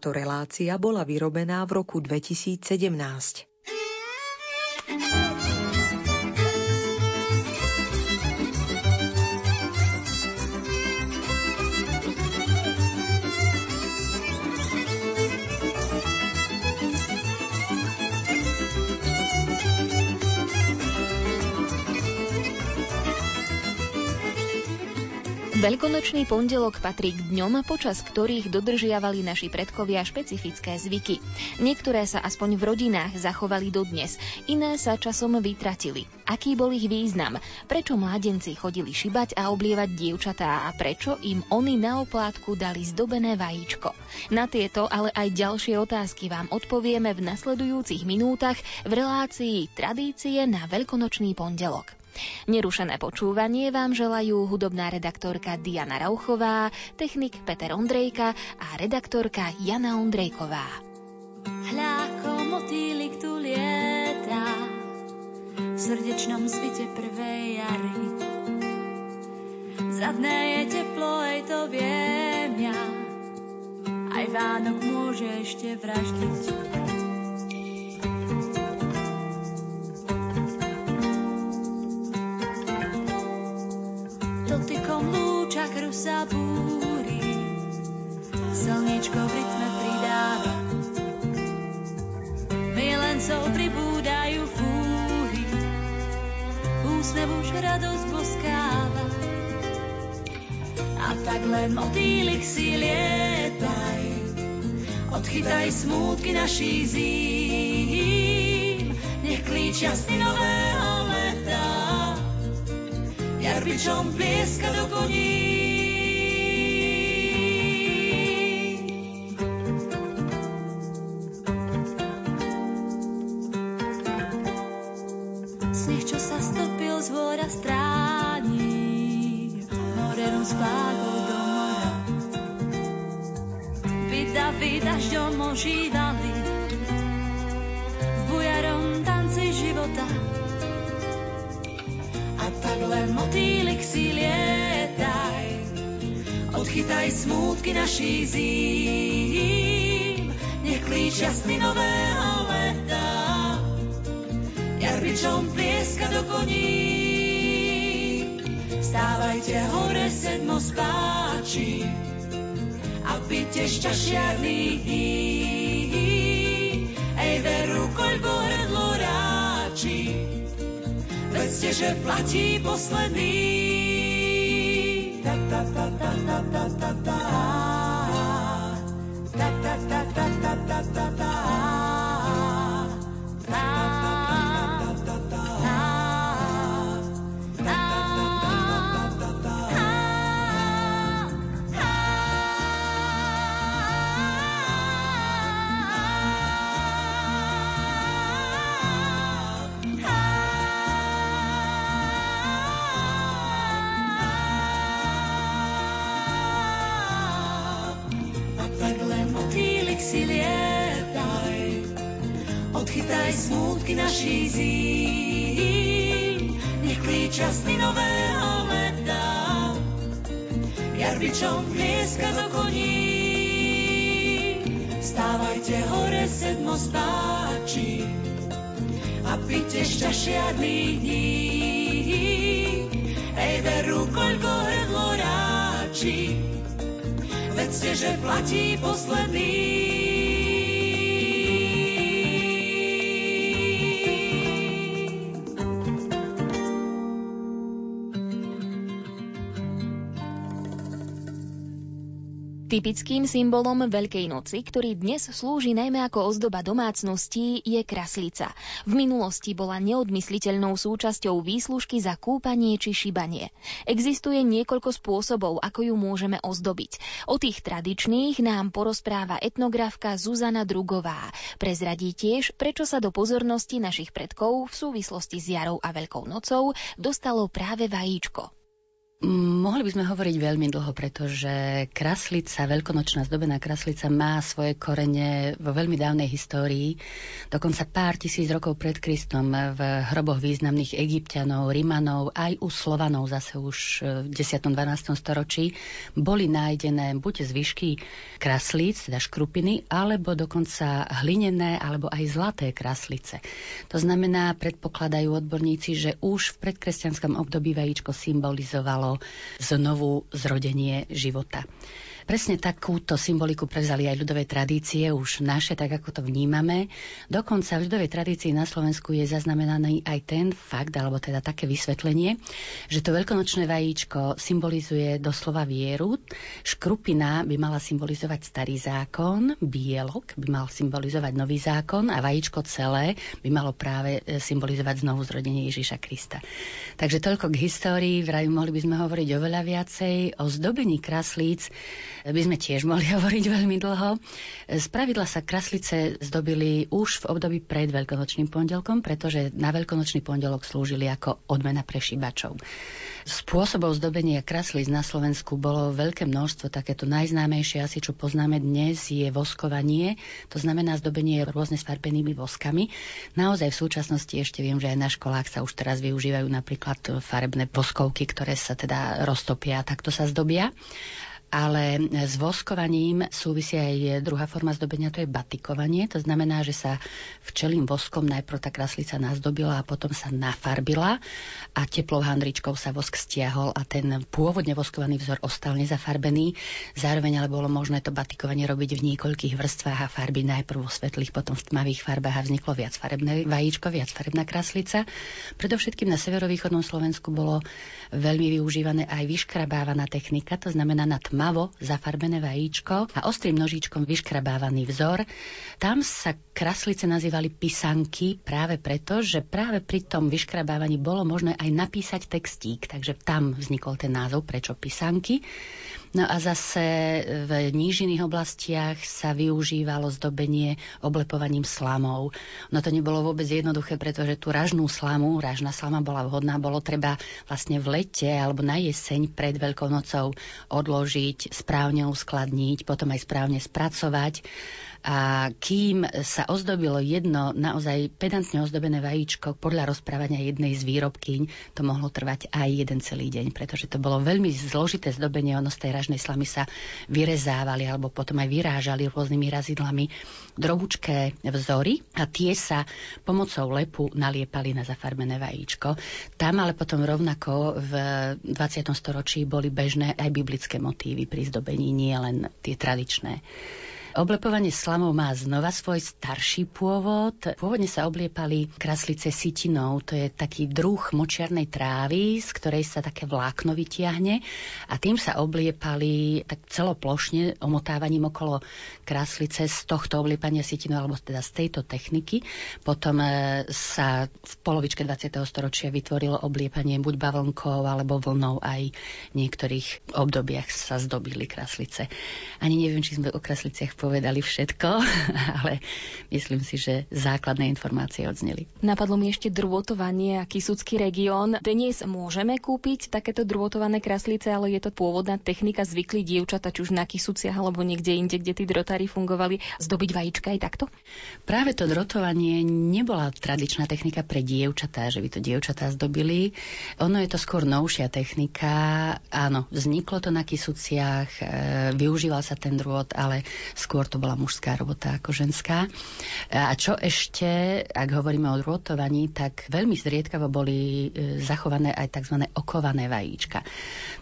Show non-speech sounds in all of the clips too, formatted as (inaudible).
Táto relácia bola vyrobená v roku 2017. Veľkonočný pondelok patrí k dňom, počas ktorých dodržiavali naši predkovia špecifické zvyky. Niektoré sa aspoň v rodinách zachovali dodnes, iné sa časom vytratili. Aký bol ich význam? Prečo mládenci chodili šibať a oblievať dievčatá a prečo im oni na oplátku dali zdobené vajíčko? Na tieto, ale aj ďalšie otázky vám odpovieme v nasledujúcich minútach v relácii Tradície na Veľkonočný pondelok. Nerušené počúvanie vám želajú hudobná redaktorka Diana Rauchová, technik Peter Ondrejka a redaktorka Jana Ondrejková. Hľa ako motýlik tu lieta v srdečnom svite prvej jary. Zadné je teplo, aj to viem ja, aj Vánok môže ešte vraždiť. Sa búri, slniečko v rytme pridáva. Milencov pribúdajú fúry, úsmev už radosť boskáva. A tak len motýlik si lietaj, odchytaj smútky naší zím, nech klíčia sny nového jarbičom blieska do koní. Platí Odchytaj smútky naší zím, nech klíča sny nového leta. Jarbičom plieska do koní, stávajte hore sedmo spáči a pite šťašiadných dní. Ej, veru, koľko hrdlo ráči, vedzte, že platí posledný. Typickým symbolom Veľkej noci, ktorý dnes slúži najmä ako ozdoba domácností, je kraslica. V minulosti bola neodmysliteľnou súčasťou výslužky za kúpanie či šibanie. Existuje niekoľko spôsobov, ako ju môžeme ozdobiť. O tých tradičných nám porozpráva etnografka Zuzana Drugová. Prezradí tiež, prečo sa do pozornosti našich predkov v súvislosti s jarou a Veľkou nocou dostalo práve vajíčko. Mohli by sme hovoriť veľmi dlho, pretože kraslica, veľkonočná zdobená kraslica má svoje korene vo veľmi dávnej histórii. Dokonca pár tisíc rokov pred Kristom v hroboch významných egyptianov, rimanov, aj u Slovanov zase už v 10. 12. storočí boli nájdené buď zvyšky kraslíc, teda škrupiny, alebo dokonca hlinené, alebo aj zlaté kraslice. To znamená, predpokladajú odborníci, že už v predkresťanskom období vajíčko symbolizovalo znovu zrodenie života. Presne takúto symboliku prevzali aj ľudové tradície, už naše, tak ako to vnímame. Dokonca v ľudovej tradícii na Slovensku je zaznamenaný aj ten fakt, alebo teda také vysvetlenie, že to veľkonočné vajíčko symbolizuje doslova vieru. Škrupina by mala symbolizovať starý zákon, bielok by mal symbolizovať nový zákon a vajíčko celé by malo práve e, symbolizovať znovu zrodenie Ježiša Krista. Takže toľko k histórii, vraj mohli by sme hovoriť oveľa viacej o zdobení kraslíc by sme tiež mohli (laughs) hovoriť veľmi dlho. Z pravidla sa kraslice zdobili už v období pred Veľkonočným pondelkom, pretože na Veľkonočný pondelok slúžili ako odmena pre šibačov. Spôsobov zdobenia kraslíc na Slovensku bolo veľké množstvo. Takéto najznámejšie asi, čo poznáme dnes, je voskovanie. To znamená zdobenie rôzne s farbenými voskami. Naozaj v súčasnosti ešte viem, že aj na školách sa už teraz využívajú napríklad farebné voskovky, ktoré sa teda roztopia a takto sa zdobia ale s voskovaním súvisí aj druhá forma zdobenia, to je batikovanie. To znamená, že sa včelým voskom najprv tá kraslica nazdobila a potom sa nafarbila a teplou handričkou sa vosk stiahol a ten pôvodne voskovaný vzor ostal nezafarbený. Zároveň ale bolo možné to batikovanie robiť v niekoľkých vrstvách a farby najprv vo svetlých, potom v tmavých farbách a vzniklo viac farebné vajíčko, viac farebná kraslica. Predovšetkým na severovýchodnom Slovensku bolo veľmi využívané aj vyškrabávaná technika, to znamená na tma tmavo zafarbené vajíčko a ostrým nožičkom vyškrabávaný vzor. Tam sa kraslice nazývali pisanky práve preto, že práve pri tom vyškrabávaní bolo možné aj napísať textík, takže tam vznikol ten názov, prečo pisanky. No a zase v nížiných oblastiach sa využívalo zdobenie oblepovaním slamov. No to nebolo vôbec jednoduché, pretože tú ražnú slamu, ražná slama bola vhodná, bolo treba vlastne v lete alebo na jeseň pred Veľkou nocou odložiť, správne uskladniť, potom aj správne spracovať a kým sa ozdobilo jedno naozaj pedantne ozdobené vajíčko podľa rozprávania jednej z výrobkyň, to mohlo trvať aj jeden celý deň, pretože to bolo veľmi zložité zdobenie. Ono z tej ražnej slamy sa vyrezávali alebo potom aj vyrážali rôznymi razidlami drobučké vzory a tie sa pomocou lepu naliepali na zafarbené vajíčko. Tam ale potom rovnako v 20. storočí boli bežné aj biblické motívy pri zdobení, nie len tie tradičné. Oblepovanie slamov má znova svoj starší pôvod. Pôvodne sa obliepali kraslice sitinou, to je taký druh močiarnej trávy, z ktorej sa také vlákno vytiahne a tým sa obliepali tak celoplošne omotávaním okolo kraslice z tohto obliepania sitinou alebo teda z tejto techniky. Potom e, sa v polovičke 20. storočia vytvorilo obliepanie buď bavlnkou alebo vlnou aj v niektorých obdobiach sa zdobili kraslice. Ani neviem, či sme o krasliciach povedali všetko, (laughs) ale myslím si, že základné informácie odzneli. Napadlo mi ešte drôtovanie a Kisucký región. Dnes môžeme kúpiť takéto drôtované kraslice, ale je to pôvodná technika zvykli dievčata, či už na Kisuciach alebo niekde inde, kde tí drotári fungovali, zdobiť vajíčka aj takto? Práve to drotovanie nebola tradičná technika pre dievčatá, že by to dievčatá zdobili. Ono je to skôr novšia technika. Áno, vzniklo to na Kisuciach, e, využíval sa ten drôt, ale skôr to bola mužská robota ako ženská. A čo ešte, ak hovoríme o rotovaní, tak veľmi zriedkavo boli e, zachované aj tzv. okované vajíčka.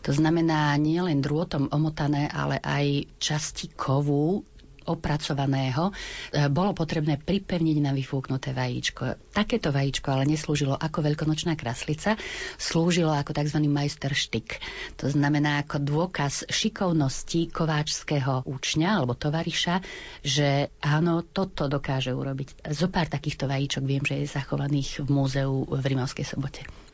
To znamená nielen drôtom omotané, ale aj časti kovu opracovaného, e, bolo potrebné pripevniť na vyfúknuté vajíčko. Takéto vajíčko ale neslúžilo ako veľkonočná kraslica, slúžilo ako tzv. majsterštyk. To znamená ako dôkaz šikovnosti kováčského účňa alebo tovariša, že áno, toto dokáže urobiť. Zo pár takýchto vajíčok viem, že je zachovaných v múzeu v Rimavskej sobote.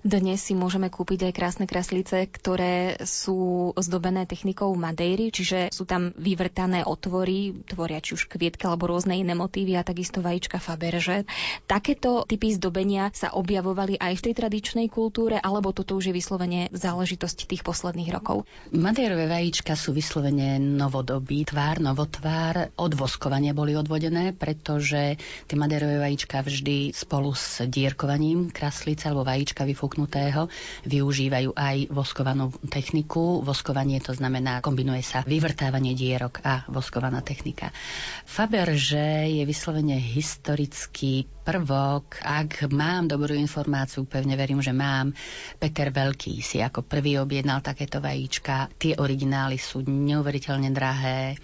Dnes si môžeme kúpiť aj krásne kraslice, ktoré sú ozdobené technikou Madeiry, čiže sú tam vyvrtané otvory, tvoria či už kvietka alebo rôzne iné motívy a takisto vajíčka Faberže. Takéto typy zdobenia sa objavovali aj v tej tradičnej kultúre, alebo toto už je vyslovene záležitosť tých posledných rokov? Madeirové vajíčka sú vyslovene novodobý tvár, novotvár. Od voskovania boli odvodené, pretože tie madeirové vajíčka vždy spolu s dierkovaním kraslice alebo vajíčka vyfúkajú vyfúknutého využívajú aj voskovanú techniku. Voskovanie to znamená, kombinuje sa vyvrtávanie dierok a voskovaná technika. Faberže je vyslovene historický prvok. Ak mám dobrú informáciu, pevne verím, že mám, Peter Veľký si ako prvý objednal takéto vajíčka. Tie originály sú neuveriteľne drahé.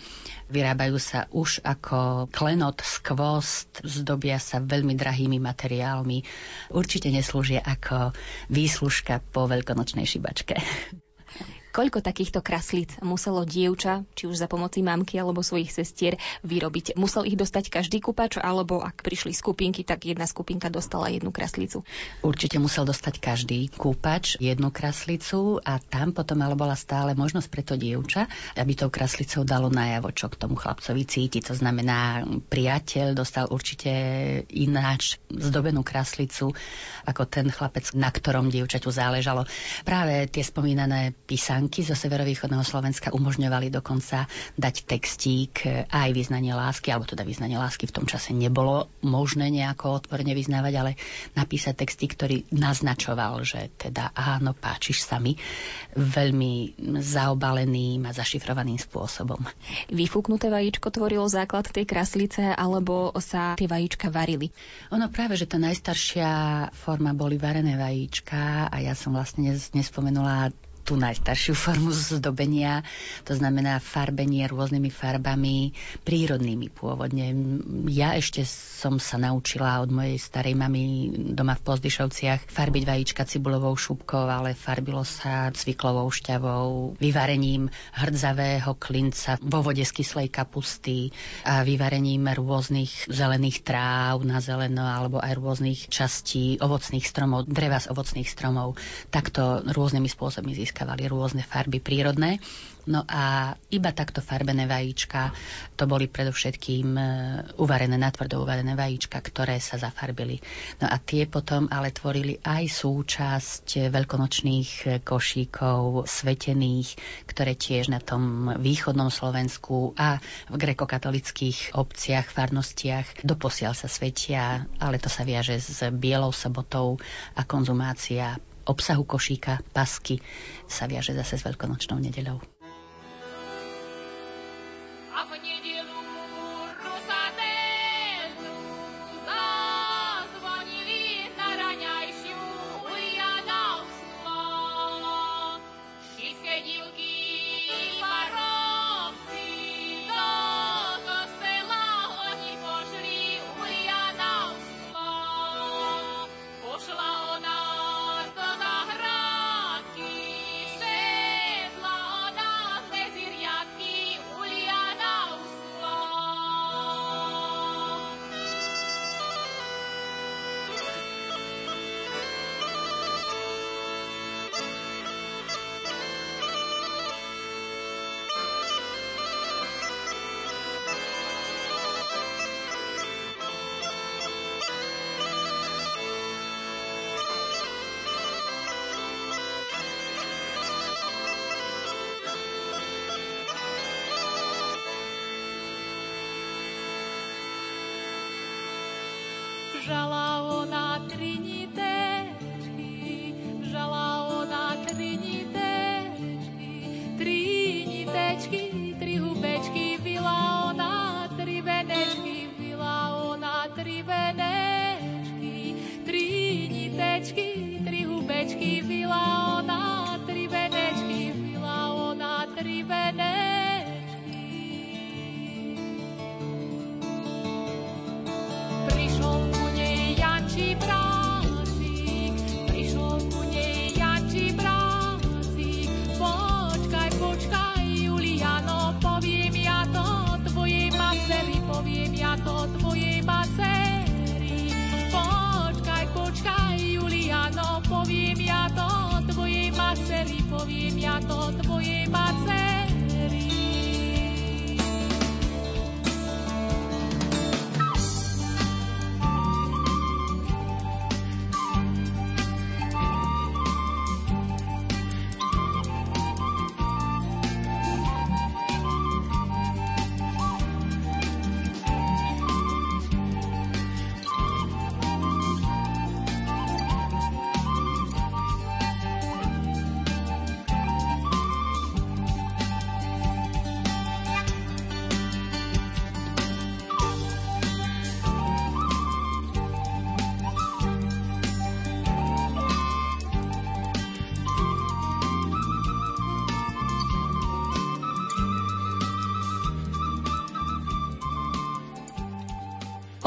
Vyrábajú sa už ako klenot, skvost, zdobia sa veľmi drahými materiálmi. Určite neslúžia ako výslužka po veľkonočnej šibačke. Koľko takýchto kraslíc muselo dievča, či už za pomoci mamky alebo svojich sestier, vyrobiť? Musel ich dostať každý kupač, alebo ak prišli skupinky, tak jedna skupinka dostala jednu kraslicu? Určite musel dostať každý kúpač jednu kraslicu a tam potom ale bola stále možnosť pre to dievča, aby tou kraslicou dalo najavo, čo k tomu chlapcovi cíti. To znamená, priateľ dostal určite ináč zdobenú kraslicu ako ten chlapec, na ktorom dievčaťu záležalo. Práve tie spomínané písanky banky zo severovýchodného Slovenska umožňovali dokonca dať textík aj vyznanie lásky, alebo teda vyznanie lásky v tom čase nebolo možné nejako otvorene vyznávať, ale napísať texty, ktorý naznačoval, že teda áno, páčiš sa mi veľmi zaobaleným a zašifrovaným spôsobom. Vyfúknuté vajíčko tvorilo základ tej kraslice, alebo sa tie vajíčka varili? Ono práve, že tá najstaršia forma boli varené vajíčka a ja som vlastne nespomenula tú najstaršiu (laughs) formu zdobenia, to znamená farbenie rôznymi farbami, prírodnými pôvodne. Ja ešte som sa naučila od mojej starej mamy doma v Pozdyšovciach farbiť vajíčka cibulovou šupkou, ale farbilo sa cviklovou šťavou, vyvarením hrdzavého klinca vo vode z kyslej kapusty a vyvarením rôznych zelených tráv na zeleno alebo aj rôznych častí ovocných stromov, dreva z ovocných stromov. Takto rôznymi spôsobmi získať získavali rôzne farby prírodné. No a iba takto farbené vajíčka, to boli predovšetkým e, uvarené, natvrdo uvarené vajíčka, ktoré sa zafarbili. No a tie potom ale tvorili aj súčasť veľkonočných košíkov svetených, ktoré tiež na tom východnom Slovensku a v grekokatolických obciach, farnostiach doposiaľ sa svetia, ale to sa viaže s bielou sobotou a konzumácia obsahu košíka, pasky sa viaže zase s veľkonočnou nedeľou.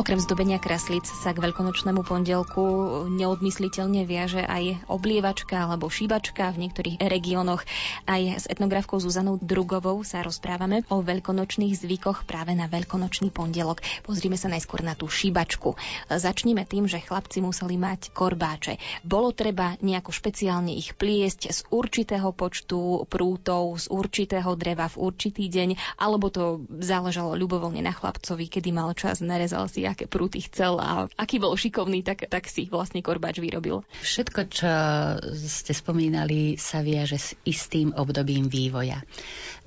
Okrem zdobenia kraslíc sa k veľkonočnému pondelku neodmysliteľne viaže aj oblievačka alebo šíbačka v niektorých regiónoch. Aj s etnografkou Zuzanou Drugovou sa rozprávame o veľkonočných zvykoch práve na veľkonočný pondelok. Pozrime sa najskôr na tú šíbačku. Začnime tým, že chlapci museli mať korbáče. Bolo treba nejako špeciálne ich pliesť z určitého počtu prútov, z určitého dreva v určitý deň, alebo to záležalo ľubovoľne na chlapcovi, kedy mal čas, narezal si si, aké prúty chcel a aký bol šikovný, tak, tak si vlastne korbáč vyrobil. Všetko, čo ste spomínali, sa viaže s istým obdobím vývoja.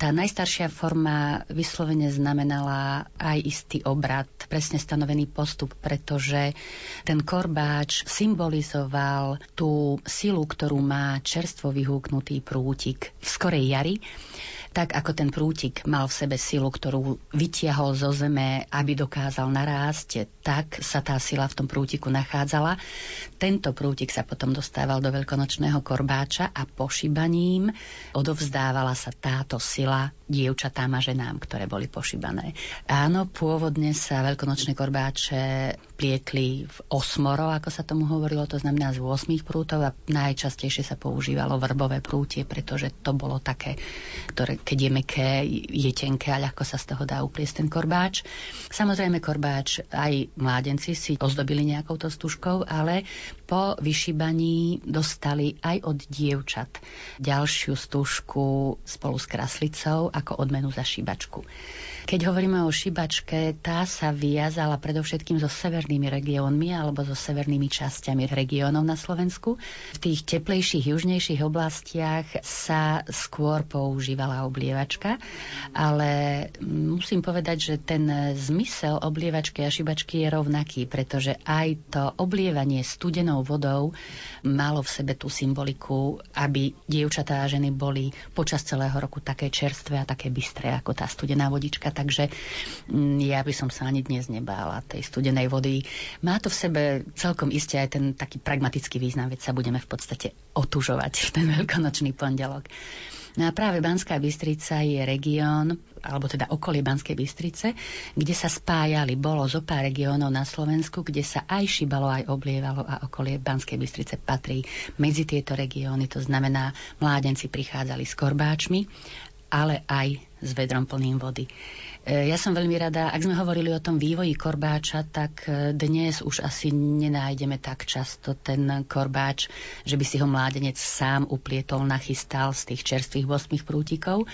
Tá najstaršia forma vyslovene znamenala aj istý obrad, presne stanovený postup, pretože ten korbáč symbolizoval tú silu, ktorú má čerstvo vyhúknutý prútik v skorej jari tak ako ten prútik mal v sebe silu, ktorú vytiahol zo zeme, aby dokázal narásť, tak sa tá sila v tom prútiku nachádzala. Tento prútik sa potom dostával do veľkonočného korbáča a pošibaním odovzdávala sa táto sila dievčatám a ženám, ktoré boli pošibané. Áno, pôvodne sa veľkonočné korbáče plietli v osmoro, ako sa tomu hovorilo, to znamená z 8 prútov a najčastejšie sa používalo vrbové prútie, pretože to bolo také, ktoré keď je meké, je tenké a ľahko sa z toho dá upliesť ten korbáč. Samozrejme korbáč aj mládenci si ozdobili nejakou to stužkou, ale po vyšíbaní dostali aj od dievčat ďalšiu stužku spolu s kraslicou ako odmenu za šíbačku. Keď hovoríme o šibačke, tá sa vyjazala predovšetkým so severnými regiónmi alebo so severnými časťami regiónov na Slovensku. V tých teplejších, južnejších oblastiach sa skôr používala oblievačka, ale musím povedať, že ten zmysel oblievačky a šibačky je rovnaký, pretože aj to oblievanie studenou vodou malo v sebe tú symboliku, aby dievčatá a ženy boli počas celého roku také čerstvé a také bystré ako tá studená vodička takže mm, ja by som sa ani dnes nebála tej studenej vody. Má to v sebe celkom iste aj ten taký pragmatický význam, veď sa budeme v podstate otužovať v ten veľkonočný pondelok. No a práve Banská Bystrica je región, alebo teda okolie Banskej Bystrice, kde sa spájali, bolo zo pár regiónov na Slovensku, kde sa aj šibalo, aj oblievalo a okolie Banskej Bystrice patrí medzi tieto regióny. To znamená, mládenci prichádzali s korbáčmi, ale aj s vedrom plným vody. E, ja som veľmi rada, ak sme hovorili o tom vývoji korbáča, tak e, dnes už asi nenájdeme tak často ten korbáč, že by si ho mládenec sám uplietol, nachystal z tých čerstvých bosmých prútikov.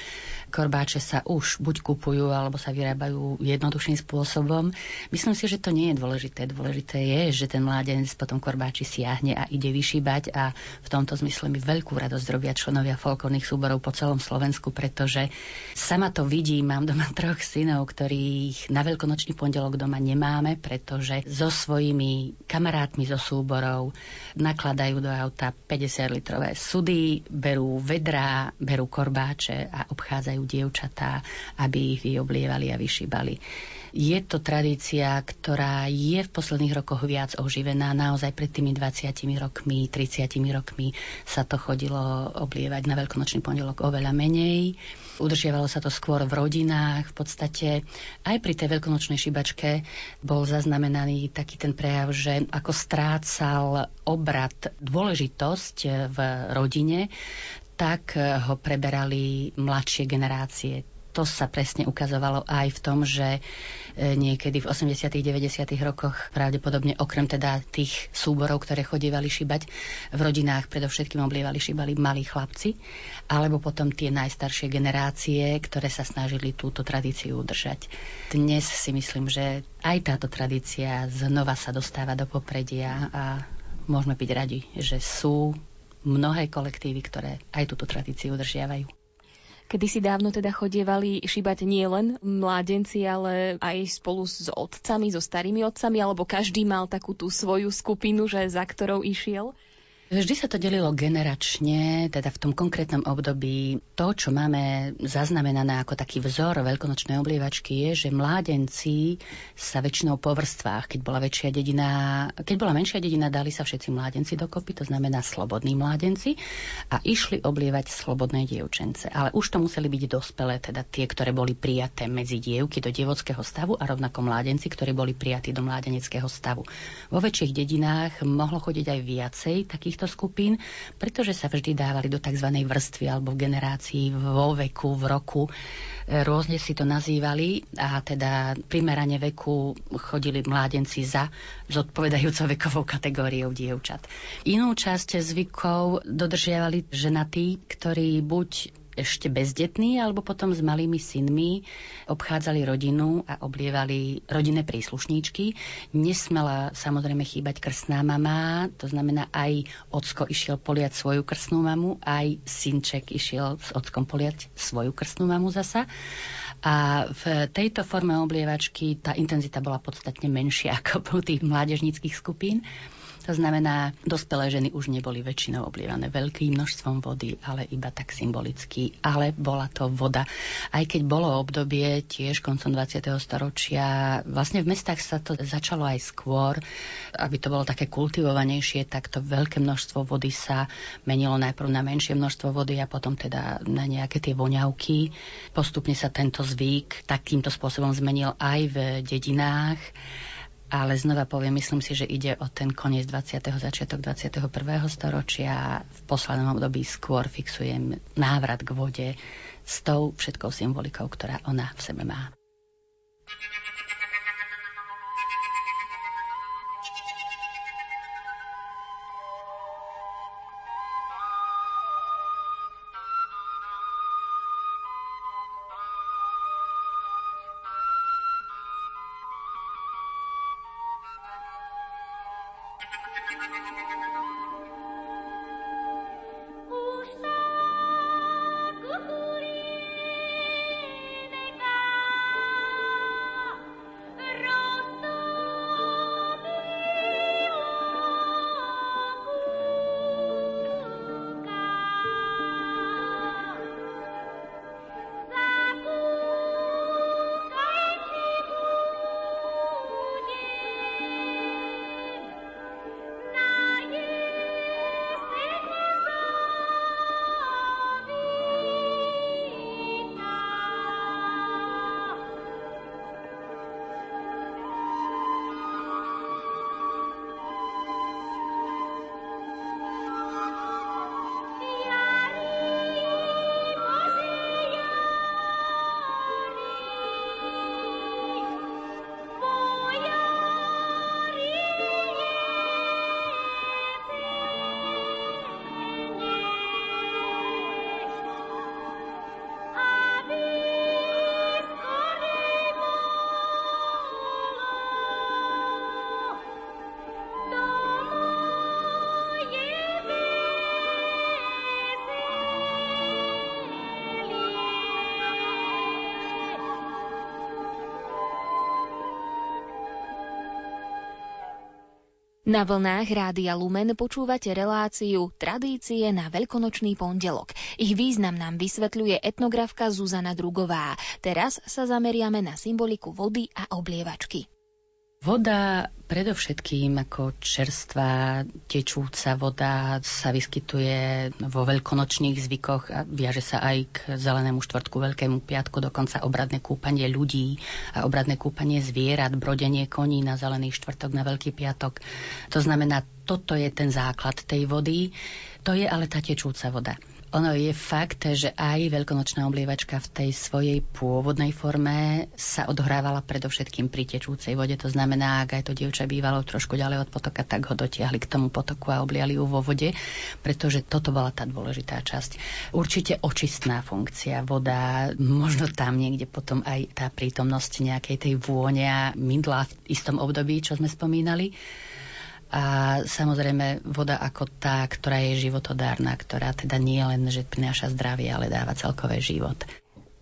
Korbáče sa už buď kupujú, alebo sa vyrábajú jednoduchším spôsobom. Myslím si, že to nie je dôležité. Dôležité je, že ten mládenec potom korbáči siahne a ide vyšíbať a v tomto zmysle mi veľkú radosť robia členovia folkovných súborov po celom Slovensku, pretože sama to vidím, mám doma (laughs) troch synov, ktorých na veľkonočný pondelok doma nemáme, pretože so svojimi kamarátmi zo súborov nakladajú do auta 50 litrové sudy, berú vedrá, berú korbáče a obchádzajú dievčatá, aby ich vyoblievali a vyšíbali. Je to tradícia, ktorá je v posledných rokoch viac oživená. Naozaj pred tými 20 rokmi, 30 rokmi sa to chodilo oblievať na veľkonočný pondelok oveľa menej. Udržiavalo sa to skôr v rodinách. V podstate aj pri tej veľkonočnej šibačke bol zaznamenaný taký ten prejav, že ako strácal obrad dôležitosť v rodine, tak ho preberali mladšie generácie to sa presne ukazovalo aj v tom, že e, niekedy v 80 90 rokoch pravdepodobne okrem teda tých súborov, ktoré chodievali šibať, v rodinách predovšetkým oblievali šibali malí chlapci, alebo potom tie najstaršie generácie, ktoré sa snažili túto tradíciu udržať. Dnes si myslím, že aj táto tradícia znova sa dostáva do popredia a môžeme byť radi, že sú mnohé kolektívy, ktoré aj túto tradíciu udržiavajú. Kedy si dávno teda chodievali šibať nie len mládenci, ale aj spolu s otcami, so starými otcami, alebo každý mal takú tú svoju skupinu, že za ktorou išiel? Vždy sa to delilo generačne, teda v tom konkrétnom období. To, čo máme zaznamenané ako taký vzor veľkonočnej oblievačky, je, že mládenci sa väčšinou po vrstvách, keď bola väčšia dedina, keď bola menšia dedina, dali sa všetci mládenci dokopy, to znamená slobodní mládenci, a išli oblievať slobodné dievčence. Ale už to museli byť dospelé, teda tie, ktoré boli prijaté medzi dievky do dievockého stavu a rovnako mládenci, ktorí boli prijatí do mládeneckého stavu. Vo väčších dedinách mohlo chodiť aj viacej takých týchto skupín, pretože sa vždy dávali do tzv. vrstvy alebo v generácii vo veku, v roku. Rôzne si to nazývali a teda primerane veku chodili mládenci za zodpovedajúcou vekovou kategóriou dievčat. Inú časť zvykov dodržiavali ženatí, ktorí buď ešte bezdetní alebo potom s malými synmi obchádzali rodinu a oblievali rodinné príslušníčky. Nesmela samozrejme chýbať krstná mama, to znamená aj ocko išiel poliať svoju krstnú mamu, aj synček išiel s ockom poliať svoju krstnú mamu zasa. A v tejto forme oblievačky tá intenzita bola podstatne menšia (laughs) ako u tých mládežníckých skupín. To znamená, dospelé ženy už neboli väčšinou oblievané veľkým množstvom vody, ale iba tak symbolicky. Ale bola to voda. Aj keď bolo obdobie tiež koncom 20. storočia, vlastne v mestách sa to začalo aj skôr, aby to bolo také kultivovanejšie, tak to veľké množstvo vody sa menilo najprv na menšie množstvo vody a potom teda na nejaké tie voňavky. Postupne sa tento zvyk takýmto spôsobom zmenil aj v dedinách ale znova poviem, myslím si, že ide o ten koniec 20. začiatok 21. storočia. V poslednom období skôr fixujem návrat k vode s tou všetkou symbolikou, ktorá ona v sebe má. Na vlnách Rádia Lumen počúvate reláciu Tradície na veľkonočný pondelok. Ich význam nám vysvetľuje etnografka Zuzana Drugová. Teraz sa zameriame na symboliku vody a oblievačky. Voda predovšetkým ako čerstvá tečúca voda sa vyskytuje vo veľkonočných zvykoch a viaže sa aj k zelenému štvrtku, veľkému piatku, dokonca obradné kúpanie ľudí a obradné kúpanie zvierat, brodenie koní na zelený štvrtok, na veľký piatok. To znamená, toto je ten základ tej vody, to je ale tá tečúca voda. Ono je fakt, že aj veľkonočná oblievačka v tej svojej pôvodnej forme sa odhrávala predovšetkým pri tečúcej vode. To znamená, ak aj to dievča bývalo trošku ďalej od potoka, tak ho dotiahli k tomu potoku a obliali ju vo vode, pretože toto bola tá dôležitá časť. Určite očistná funkcia, voda, možno tam niekde potom aj tá prítomnosť nejakej tej vône a mydla v istom období, čo sme spomínali a samozrejme voda ako tá, ktorá je životodárna, ktorá teda nie len, že prináša zdravie, ale dáva celkové život.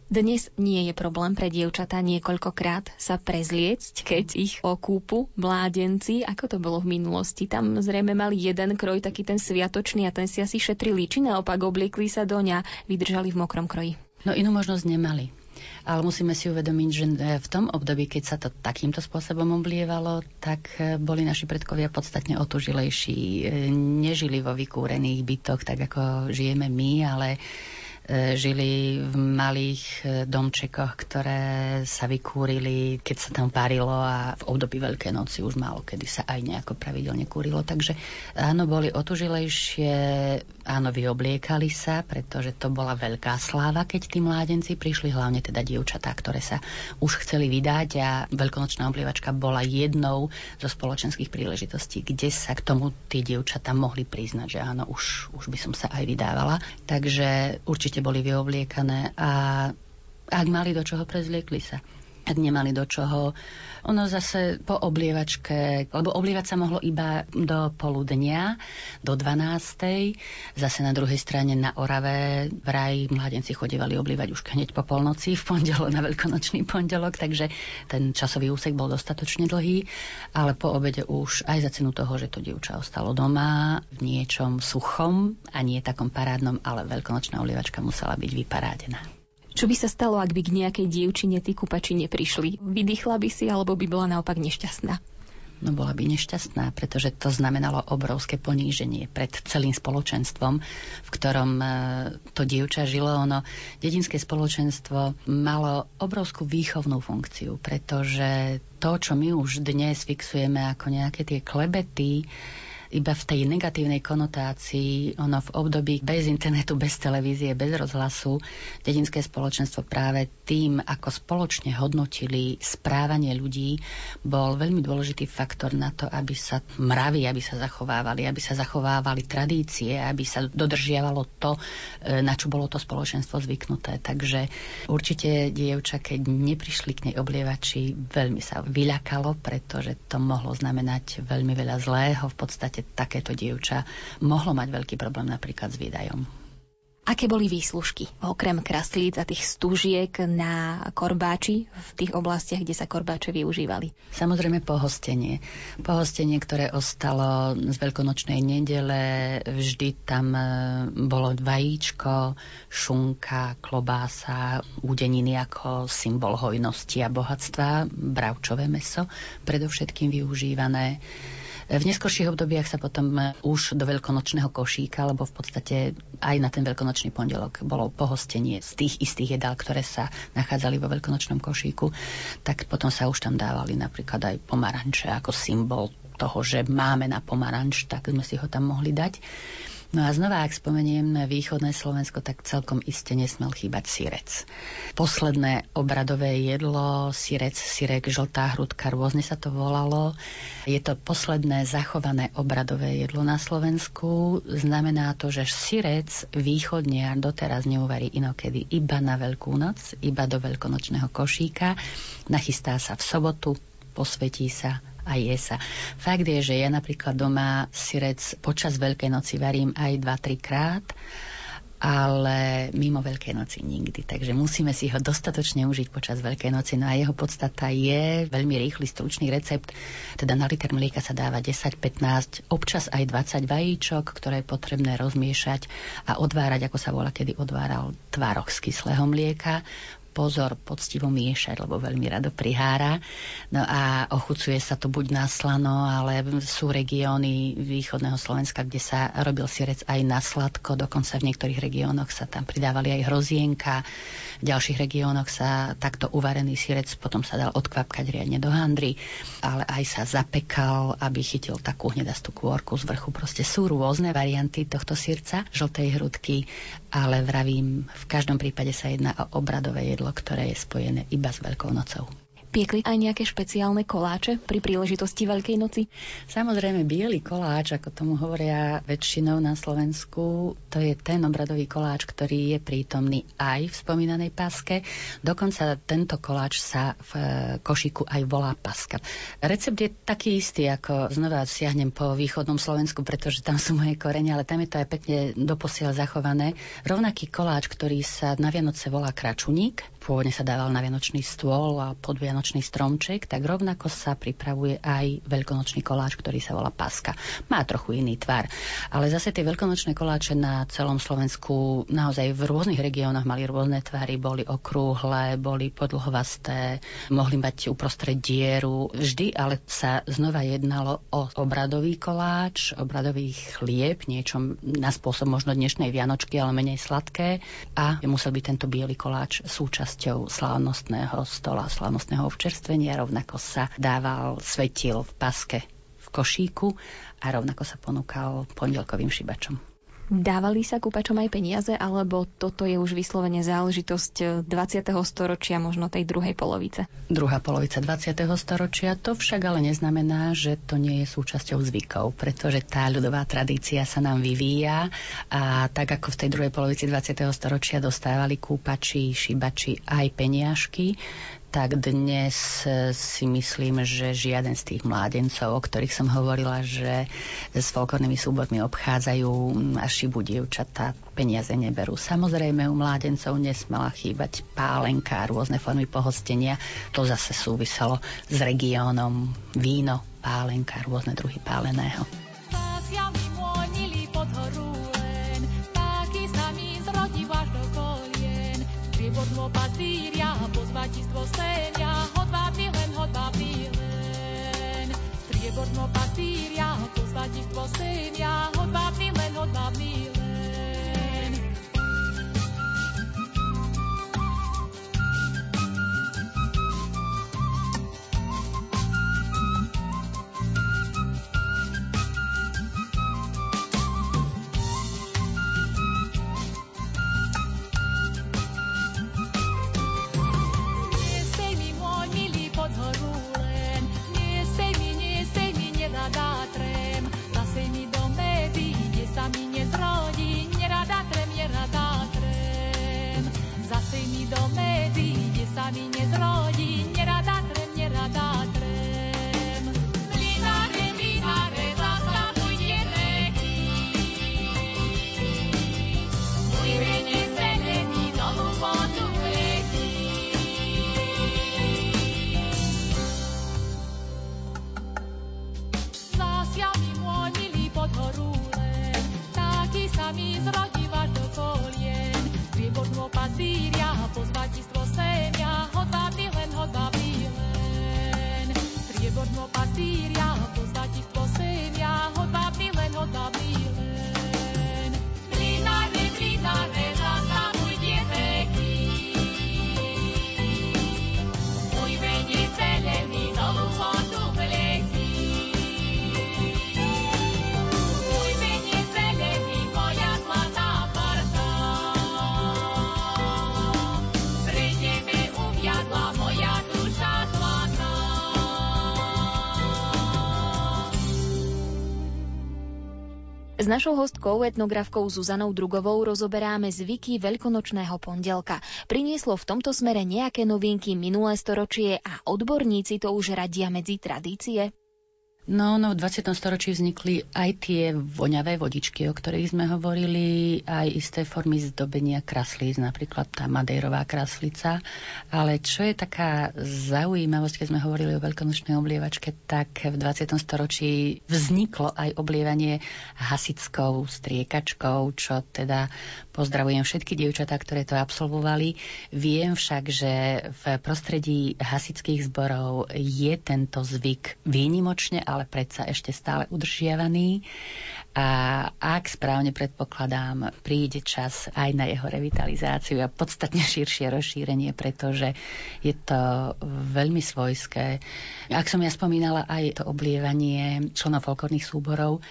Dnes nie je problém pre dievčatá niekoľkokrát sa prezliecť, keď ich okúpu mládenci. Ako to bolo v minulosti? Tam zrejme mali jeden kroj, taký ten sviatočný a ten si asi šetrili. Či naopak obliekli sa doň a vydržali v mokrom kroji? No inú možnosť nemali. Ale musíme si uvedomiť, že v tom období, keď sa to takýmto spôsobom oblievalo, tak e, boli naši predkovia podstatne otužilejší. E, nežili vo vykúrených bytoch, tak ako žijeme my, ale E, žili v malých domčekoch, ktoré sa vykúrili, keď sa tam parilo a v období Veľkej noci už málo kedy sa aj nejako pravidelne kúrilo. Takže áno, boli otužilejšie, áno, vyobliekali sa, pretože to bola veľká sláva, keď tí mládenci prišli, hlavne teda dievčatá, ktoré sa už chceli vydať a veľkonočná oblievačka bola jednou zo spoločenských príležitostí, kde sa k tomu tí dievčatá mohli priznať, že áno, už, už by som sa aj vydávala. Takže určite boli vyobliekané a ak mali do čoho, prezliekli sa ak nemali do čoho. Ono zase po oblievačke, lebo oblievať sa mohlo iba do poludnia, do 12. Zase na druhej strane na Orave vraj mladenci chodevali oblievať už hneď po polnoci, v pondelok na veľkonočný pondelok, takže ten časový úsek bol dostatočne dlhý, ale po obede už aj za cenu toho, že to dievča ostalo doma v niečom suchom a nie takom parádnom, ale veľkonočná oblievačka musela byť vyparádená. Čo by sa stalo, ak by k nejakej dievčine tí kupači neprišli? Vydýchla by si, alebo by bola naopak nešťastná? No bola by nešťastná, pretože to znamenalo obrovské poníženie pred celým spoločenstvom, v ktorom e, to dievča žilo. Ono, dedinské spoločenstvo malo obrovskú výchovnú funkciu, pretože to, čo my už dnes fixujeme ako nejaké tie klebety, iba v tej negatívnej konotácii, ono v období bez internetu, bez televízie, bez rozhlasu, dedinské spoločenstvo práve tým, ako spoločne hodnotili správanie ľudí, bol veľmi dôležitý faktor na to, aby sa mravy, aby sa zachovávali, aby sa zachovávali tradície, aby sa dodržiavalo to, e, na čo bolo to spoločenstvo zvyknuté. Takže určite dievča, keď neprišli k nej oblievači, veľmi sa vyľakalo, pretože to mohlo znamenať veľmi veľa zlého. V podstate takéto dievča mohlo mať veľký problém napríklad s výdajom. Aké boli výslužky, okrem kraslíc a tých stúžiek na korbáči v tých oblastiach, kde sa korbáče využívali? Samozrejme pohostenie. Pohostenie, ktoré ostalo z veľkonočnej nedele, vždy tam e, bolo vajíčko, šunka, klobása, údeniny ako symbol hojnosti a bohatstva, bravčové meso, predovšetkým využívané v neskorších obdobiach sa potom e, už do veľkonočného košíka, lebo v podstate aj na ten veľkonočný pondelok bolo pohostenie z tých istých jedál, ktoré sa nachádzali vo veľkonočnom košíku, tak potom sa už tam dávali napríklad aj pomaranče ako symbol toho, že máme na pomaranč, tak sme si ho tam mohli dať. No a znova, ak spomeniem východné Slovensko, tak celkom iste nesmel chýbať sirec. Posledné obradové jedlo, sirec, sirek, žltá hrudka, rôzne sa to volalo. Je to posledné zachované obradové jedlo na Slovensku. Znamená to, že sirec východniar doteraz neuvarí inokedy iba na Veľkú noc, iba do veľkonočného košíka. Nachystá sa v sobotu, posvetí sa a je sa. Fakt je, že ja napríklad doma sirec počas Veľkej noci varím aj 2-3 krát ale mimo Veľkej noci nikdy. Takže musíme si ho dostatočne užiť počas Veľkej noci. No a jeho podstata je veľmi rýchly, stručný recept. Teda na liter mlieka sa dáva 10, 15, občas aj 20 vajíčok, ktoré je potrebné rozmiešať a odvárať, ako sa volá, kedy odváral tvároch z kyslého mlieka pozor poctivo miešať, lebo veľmi rado prihára. No a ochucuje sa to buď na slano, ale sú regióny východného Slovenska, kde sa robil sirec aj na sladko, dokonca v niektorých regiónoch sa tam pridávali aj hrozienka, v ďalších regiónoch sa takto uvarený sirec potom sa dal odkvapkať riadne do handry, ale aj sa zapekal, aby chytil takú hnedastú kôrku z vrchu. Proste sú rôzne varianty tohto sirca, žltej hrudky, ale vravím, v každom prípade sa jedná o obradové jedlo jedlo, ktoré je spojené iba s Veľkou nocou. Piekli aj nejaké špeciálne koláče pri príležitosti Veľkej noci? Samozrejme, biely koláč, ako tomu hovoria väčšinou na Slovensku, to je ten obradový koláč, ktorý je prítomný aj v spomínanej paske. Dokonca tento koláč sa v e, košíku aj volá paska. Recept je taký istý, ako znova siahnem po východnom Slovensku, pretože tam sú moje korene, ale tam je to aj pekne doposiaľ zachované. Rovnaký koláč, ktorý sa na Vianoce volá kračuník, pôvodne sa dával na vianočný stôl a pod vianočný stromček, tak rovnako sa pripravuje aj veľkonočný koláč, ktorý sa volá paska. Má trochu iný tvar, ale zase tie veľkonočné koláče na celom Slovensku naozaj v rôznych regiónoch mali rôzne tvary, boli okrúhle, boli podlhovasté, mohli mať uprostred dieru. Vždy ale sa znova jednalo o obradový koláč, obradový chlieb, niečo na spôsob možno dnešnej vianočky, ale menej sladké a musel byť tento biely koláč súčasťou slávnostného stola, slávnostného občerstvenia. Rovnako sa dával svetil v paske v košíku a rovnako sa ponúkal pondelkovým šibačom. Dávali sa kúpačom aj peniaze, alebo toto je už vyslovene záležitosť 20. storočia, možno tej druhej polovice? Druhá polovica 20. storočia, to však ale neznamená, že to nie je súčasťou zvykov, pretože tá ľudová tradícia sa nám vyvíja a tak ako v tej druhej polovici 20. storočia dostávali kúpači, šibači aj peniažky, tak dnes e, si myslím, že žiaden z tých mládencov, o ktorých som hovorila, že s folklórnymi súbormi obchádzajú a šibu dievčatá, peniaze neberú. Samozrejme, u mládencov nesmela chýbať pálenka, rôzne formy pohostenia. To zase súviselo s regiónom víno, pálenka, rôzne druhy páleného. Výbornú Strieborno pastýria, pozvatistvo senia, hodvábny S našou hostkou, etnografkou Zuzanou Drugovou rozoberáme zvyky veľkonočného pondelka. Prinieslo v tomto smere nejaké novinky minulé storočie a odborníci to už radia medzi tradície? No, no, v 20. storočí vznikli aj tie voňavé vodičky, o ktorých sme hovorili, aj isté formy zdobenia kraslíc, napríklad tá Madejrová kraslica. Ale čo je taká zaujímavosť, keď sme hovorili o veľkonočnej oblievačke, tak v 20. storočí vzniklo aj oblievanie hasickou striekačkou, čo teda pozdravujem všetky dievčatá, ktoré to absolvovali. Viem však, že v prostredí hasických zborov je tento zvyk výnimočne, ale predsa ešte stále udržiavaný. A ak správne predpokladám, príde čas aj na jeho revitalizáciu a podstatne (laughs) širšie rozšírenie, pretože je to veľmi svojské. Ak som ja spomínala aj to oblievanie členov folklórnych súborov,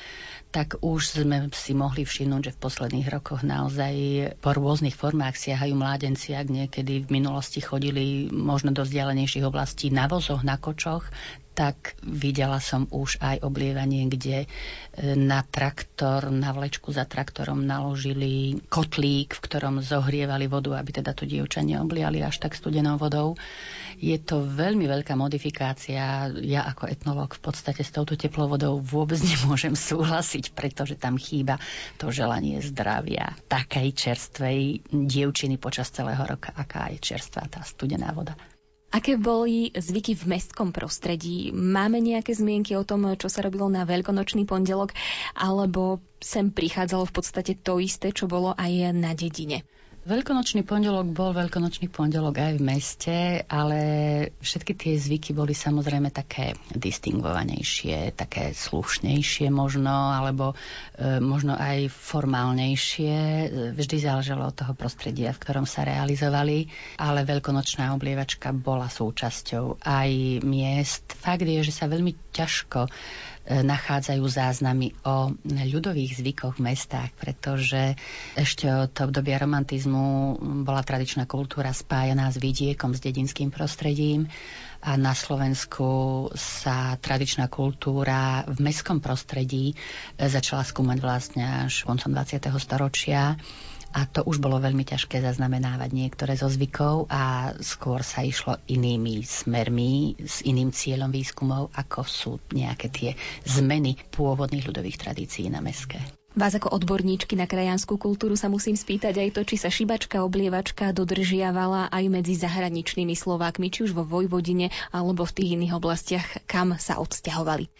tak už sme si mohli všimnúť, že v posledných rokoch naozaj po rôznych formách siahajú mládenci, ak niekedy v minulosti chodili možno do vzdialenejších oblastí na vozoch, na kočoch, tak videla som už aj oblievanie, kde e, na trak traktor, na vlečku za traktorom naložili kotlík, v ktorom zohrievali vodu, aby teda to dievča neobliali až tak studenou vodou. Je to veľmi veľká modifikácia. Ja ako etnolog v podstate s touto teplou vodou vôbec nemôžem súhlasiť, pretože tam chýba to želanie zdravia takej čerstvej dievčiny počas celého roka, aká je čerstvá tá studená voda. Aké boli zvyky v mestskom prostredí? Máme nejaké zmienky o tom, čo sa robilo na veľkonočný pondelok, alebo sem prichádzalo v podstate to isté, čo bolo aj na dedine? Veľkonočný pondelok bol veľkonočný pondelok aj v meste, ale všetky tie zvyky boli samozrejme také distingovanejšie, také slušnejšie možno, alebo e, možno aj formálnejšie. Vždy záležalo od toho prostredia, v ktorom sa realizovali, ale veľkonočná oblievačka bola súčasťou aj miest. Fakt je, že sa veľmi ťažko nachádzajú záznamy o ľudových zvykoch v mestách, pretože ešte od obdobia romantizmu bola tradičná kultúra spájaná s vidiekom, s dedinským prostredím a na Slovensku sa tradičná kultúra v mestskom prostredí začala skúmať vlastne až koncom 20. storočia a to už bolo veľmi ťažké zaznamenávať niektoré zo zvykov a skôr sa išlo inými smermi, s iným cieľom výskumov, ako sú nejaké tie zmeny pôvodných ľudových tradícií na meské. Vás ako odborníčky na krajanskú kultúru sa musím spýtať aj to, či sa šibačka, oblievačka dodržiavala aj medzi zahraničnými Slovákmi, či už vo Vojvodine alebo v tých iných oblastiach, kam sa odsťahovali.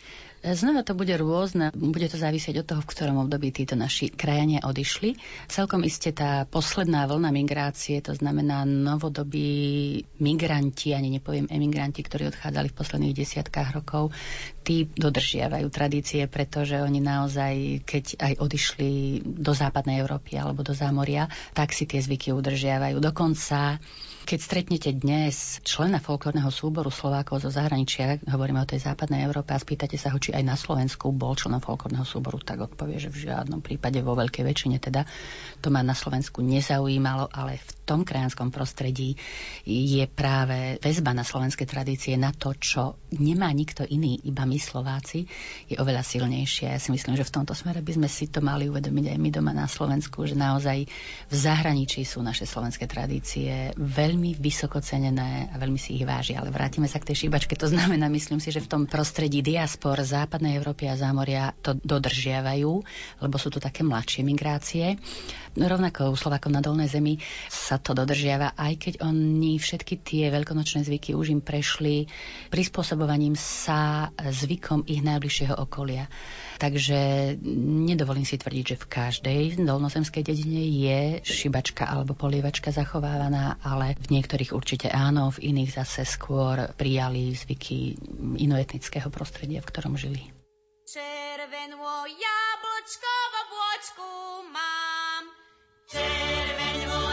Znova to bude rôzne, bude to závisieť od toho, v ktorom období títo naši krajania odišli. Celkom iste tá posledná vlna migrácie, to znamená novodobí migranti, ani nepoviem emigranti, ktorí odchádzali v posledných desiatkách rokov, tí dodržiavajú tradície, pretože oni naozaj, keď aj odišli do západnej Európy alebo do zámoria, tak si tie zvyky udržiavajú. Dokonca keď stretnete dnes člena folklórneho súboru Slovákov zo zahraničia, hovoríme o tej západnej Európe a spýtate sa ho, či aj na Slovensku bol členom folklórneho súboru, tak odpovie, že v žiadnom prípade vo veľkej väčšine teda to ma na Slovensku nezaujímalo, ale v tom krajanskom prostredí je práve väzba na slovenské tradície na to, čo nemá nikto iný, iba my Slováci, je oveľa silnejšia. Ja si myslím, že v tomto smere by sme si to mali uvedomiť aj my doma na Slovensku, že naozaj v zahraničí sú naše slovenské tradície veľmi veľmi vysoko cenené a veľmi si ich váži. Ale vrátime sa k tej šíbačke. To znamená, myslím si, že v tom prostredí diaspor západnej Európy a zámoria to dodržiavajú, lebo sú tu také mladšie migrácie. No, rovnako u Slovákov na Dolnej zemi sa to dodržiava, aj keď oni všetky tie veľkonočné zvyky už im prešli prispôsobovaním sa zvykom ich najbližšieho okolia. Takže nedovolím si tvrdiť, že v každej dolnozemskej dedine je šibačka alebo polievačka zachovávaná, ale v niektorých určite áno, v iných zase skôr prijali zvyky inoetnického prostredia, v ktorom žili. Červenú jablčko v mám, červenú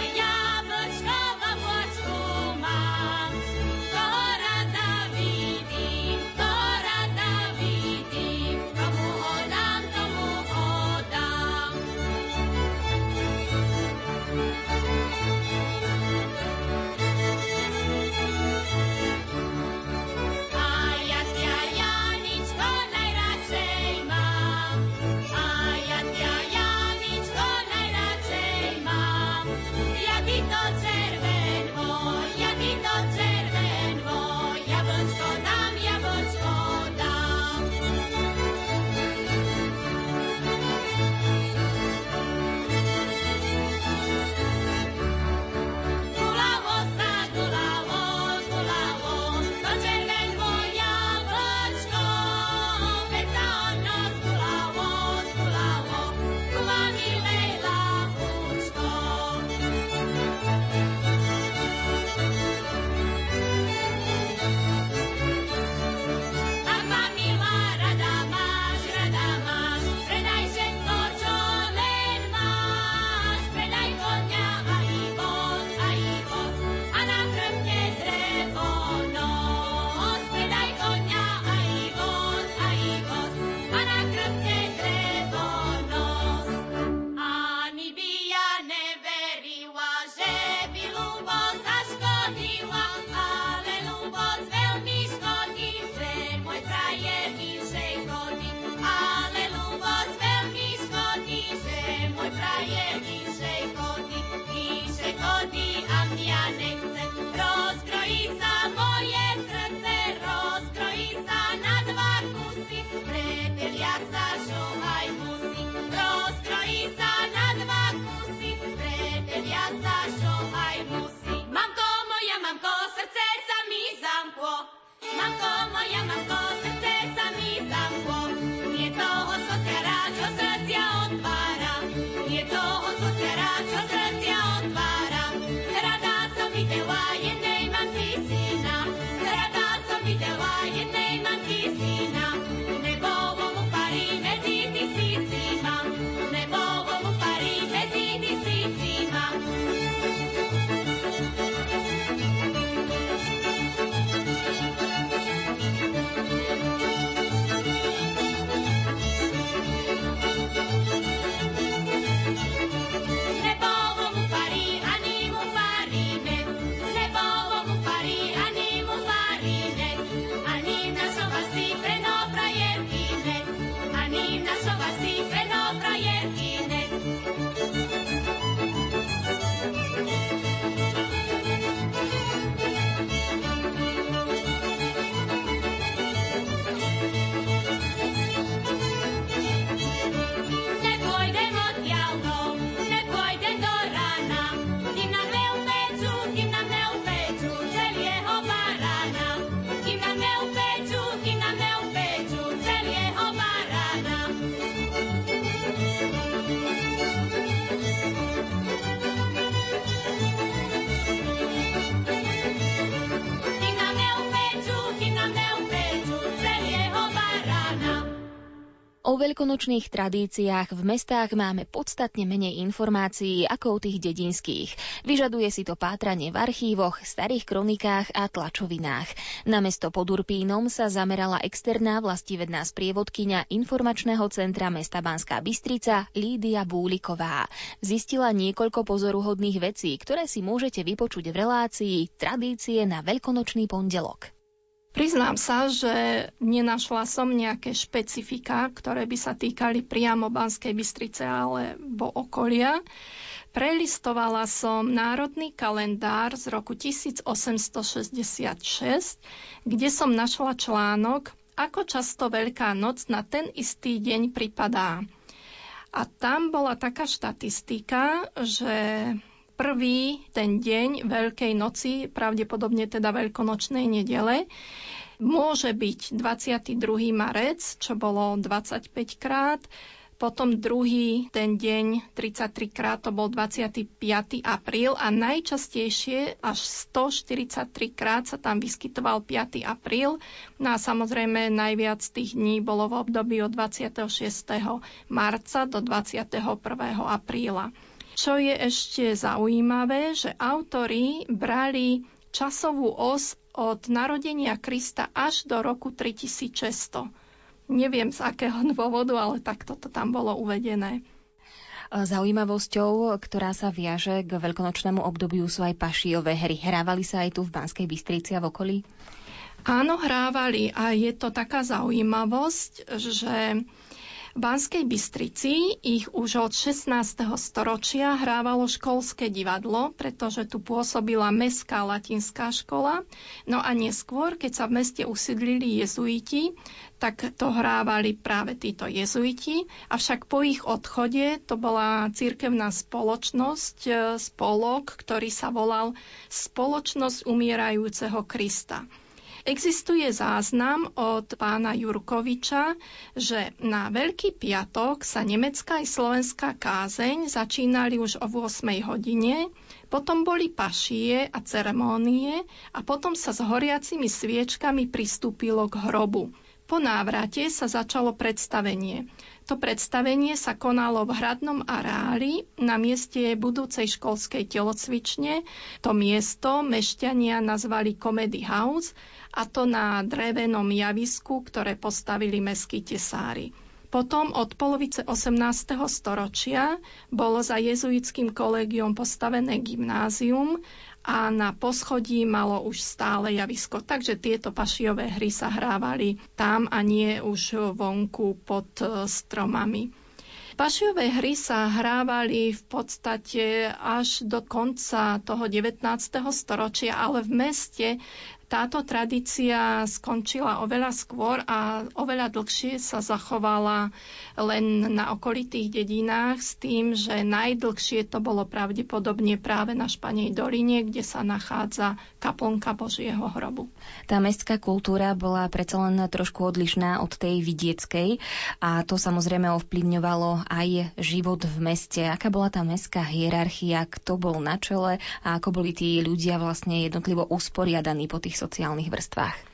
O veľkonočných tradíciách v mestách máme podstatne menej informácií ako o tých dedinských. Vyžaduje si to pátranie v archívoch, starých kronikách a tlačovinách. Na mesto pod Urpínom sa zamerala externá vlastivedná sprievodkynia informačného centra mesta Banská Bystrica Lídia Búliková. Zistila niekoľko pozoruhodných vecí, ktoré si môžete vypočuť v relácii Tradície na veľkonočný pondelok. Priznám sa, že nenašla som nejaké špecifika, ktoré by sa týkali priamo Banskej Bystrice alebo okolia. Prelistovala som národný kalendár z roku 1866, kde som našla článok, ako často Veľká noc na ten istý deň pripadá. A tam bola taká štatistika, že prvý ten deň Veľkej noci, pravdepodobne teda Veľkonočnej nedele, môže byť 22. marec, čo bolo 25 krát, potom druhý ten deň 33 krát to bol 25. apríl a najčastejšie až 143 krát sa tam vyskytoval 5. apríl. No a samozrejme najviac tých dní bolo v období od 26. marca do 21. apríla. Čo je ešte zaujímavé, že autori brali časovú os od narodenia Krista až do roku 3600. Neviem z akého (laughs) dôvodu, ale takto to tam bolo uvedené. Zaujímavosťou, ktorá sa viaže k veľkonočnému obdobiu sú aj pašiové hry. Hrávali sa aj tu v Banskej Bystrici a v okolí? Áno, hrávali a je to taká zaujímavosť, že Banskej Bystrici ich už od 16. storočia hrávalo školské divadlo, pretože tu pôsobila mestská latinská škola. No a neskôr, keď sa v meste usídlili jezuiti, tak to hrávali práve títo jezuiti. Avšak po ich odchode to bola cirkevná spoločnosť, e, spolok, ktorý sa volal Spoločnosť umierajúceho Krista. Existuje záznam od pána Jurkoviča, že na Veľký piatok sa nemecká i slovenská kázeň začínali už o 8 hodine, potom boli pašie a ceremónie a potom sa s horiacimi sviečkami pristúpilo k hrobu. Po návrate sa začalo predstavenie. To predstavenie sa konalo v hradnom areáli na mieste budúcej školskej telocvične. To miesto mešťania nazvali Comedy House a to na drevenom javisku, ktoré postavili meskí tesári. Potom od polovice 18. storočia bolo za jezuitským kolegiom postavené gymnázium a na poschodí malo už stále javisko. Takže tieto pašiové hry sa hrávali tam a nie už vonku pod e, stromami. Pašiové hry sa hrávali v podstate až do konca toho 19. storočia, ale v meste táto tradícia skončila oveľa skôr a oveľa dlhšie sa zachovala len na okolitých dedinách s tým, že najdlhšie to bolo pravdepodobne práve na Španej doline, kde sa nachádza kaplnka Božieho hrobu. Tá mestská kultúra bola predsa len trošku odlišná od tej vidieckej a to samozrejme ovplyvňovalo aj život v meste. Aká bola tá mestská hierarchia, kto bol na čele a ako boli tí ľudia vlastne jednotlivo usporiadaní po tých sociálnych vrstvách?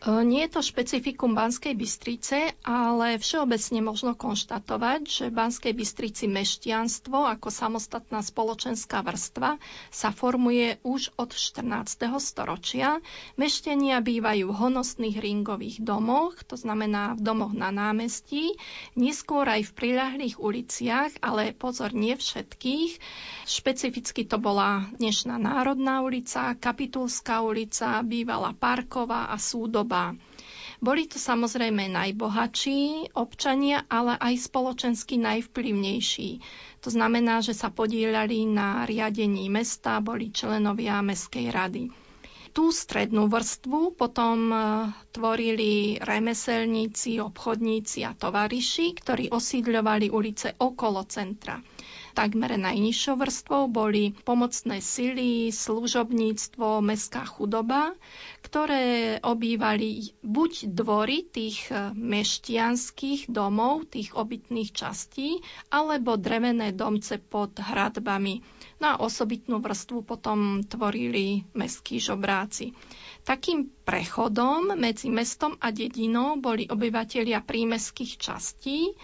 E, nie je to špecifikum Banskej Bystrice, ale všeobecne možno konštatovať, že v Banskej Bystrici meštianstvo ako samostatná spoločenská vrstva sa formuje už od 14. storočia. Meštenia bývajú v honosných ringových domoch, to znamená v domoch na námestí, neskôr aj v priľahlých uliciach, ale pozor, nie všetkých. Špecificky to bola dnešná Národná ulica, Kapitulská ulica, bývala Parková a Súdoba doba. Boli to samozrejme najbohatší občania, ale aj spoločensky najvplyvnejší. To znamená, že sa podielali na riadení mesta, boli členovia Mestskej rady. Tú strednú vrstvu potom e, tvorili remeselníci, obchodníci a tovariši, ktorí osídľovali ulice okolo centra. Takmer najnižšou vrstvou boli pomocné sily, služobníctvo, mestská chudoba, ktoré obývali buď dvory tých e, meštianských domov, tých obytných častí, alebo drevené domce pod hradbami. No a osobitnú vrstvu potom tvorili mestskí žobráci. Takým prechodom medzi mestom a dedinou boli obyvatelia prímeských častí,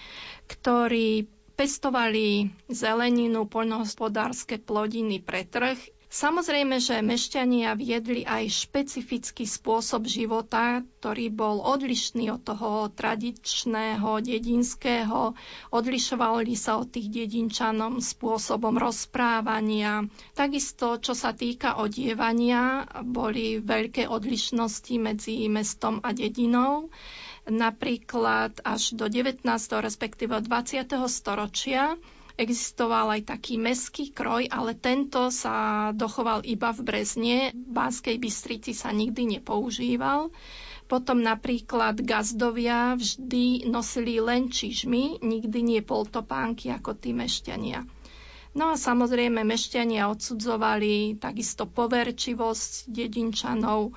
ktorí pestovali zeleninu, poľnohospodárske plodiny pre trh. Samozrejme, že mešťania viedli aj špecifický spôsob života, ktorý bol odlišný od toho tradičného, dedinského. Odlišovali sa od tých dedinčanom spôsobom rozprávania. Takisto, čo sa týka odievania, boli veľké odlišnosti medzi mestom a dedinou napríklad až do 19. respektíve 20. storočia existoval aj taký meský kroj, ale tento sa dochoval iba v Brezne. V Banskej Bystrici sa nikdy nepoužíval. Potom napríklad gazdovia vždy nosili len čižmy, nikdy nie poltopánky ako tí mešťania. No a samozrejme mešťania odsudzovali takisto poverčivosť dedinčanov,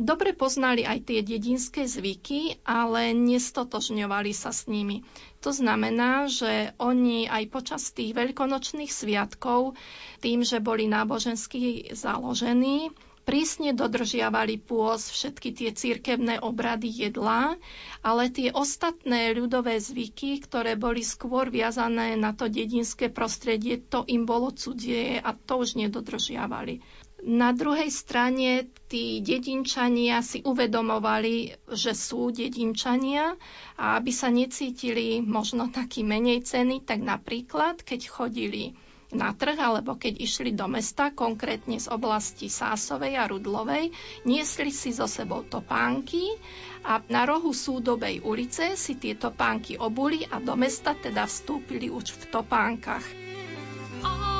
Dobre poznali aj tie dedinské zvyky, ale nestotožňovali sa s nimi. To znamená, že oni aj počas tých veľkonočných sviatkov, tým, že boli nábožensky založení, prísne dodržiavali pôs, všetky tie cirkevné obrady jedlá, ale tie ostatné ľudové zvyky, ktoré boli skôr viazané na to dedinské prostredie, to im bolo cudzie a to už nedodržiavali. Na druhej strane tí dedinčania si uvedomovali, že sú dedinčania a aby sa necítili možno taký menej ceny, tak napríklad, keď chodili na trh alebo keď išli do mesta, konkrétne z oblasti Sásovej a Rudlovej, niesli si so sebou topánky a na rohu súdobej ulice si tieto pánky obuli a do mesta teda vstúpili už v topánkach. Ako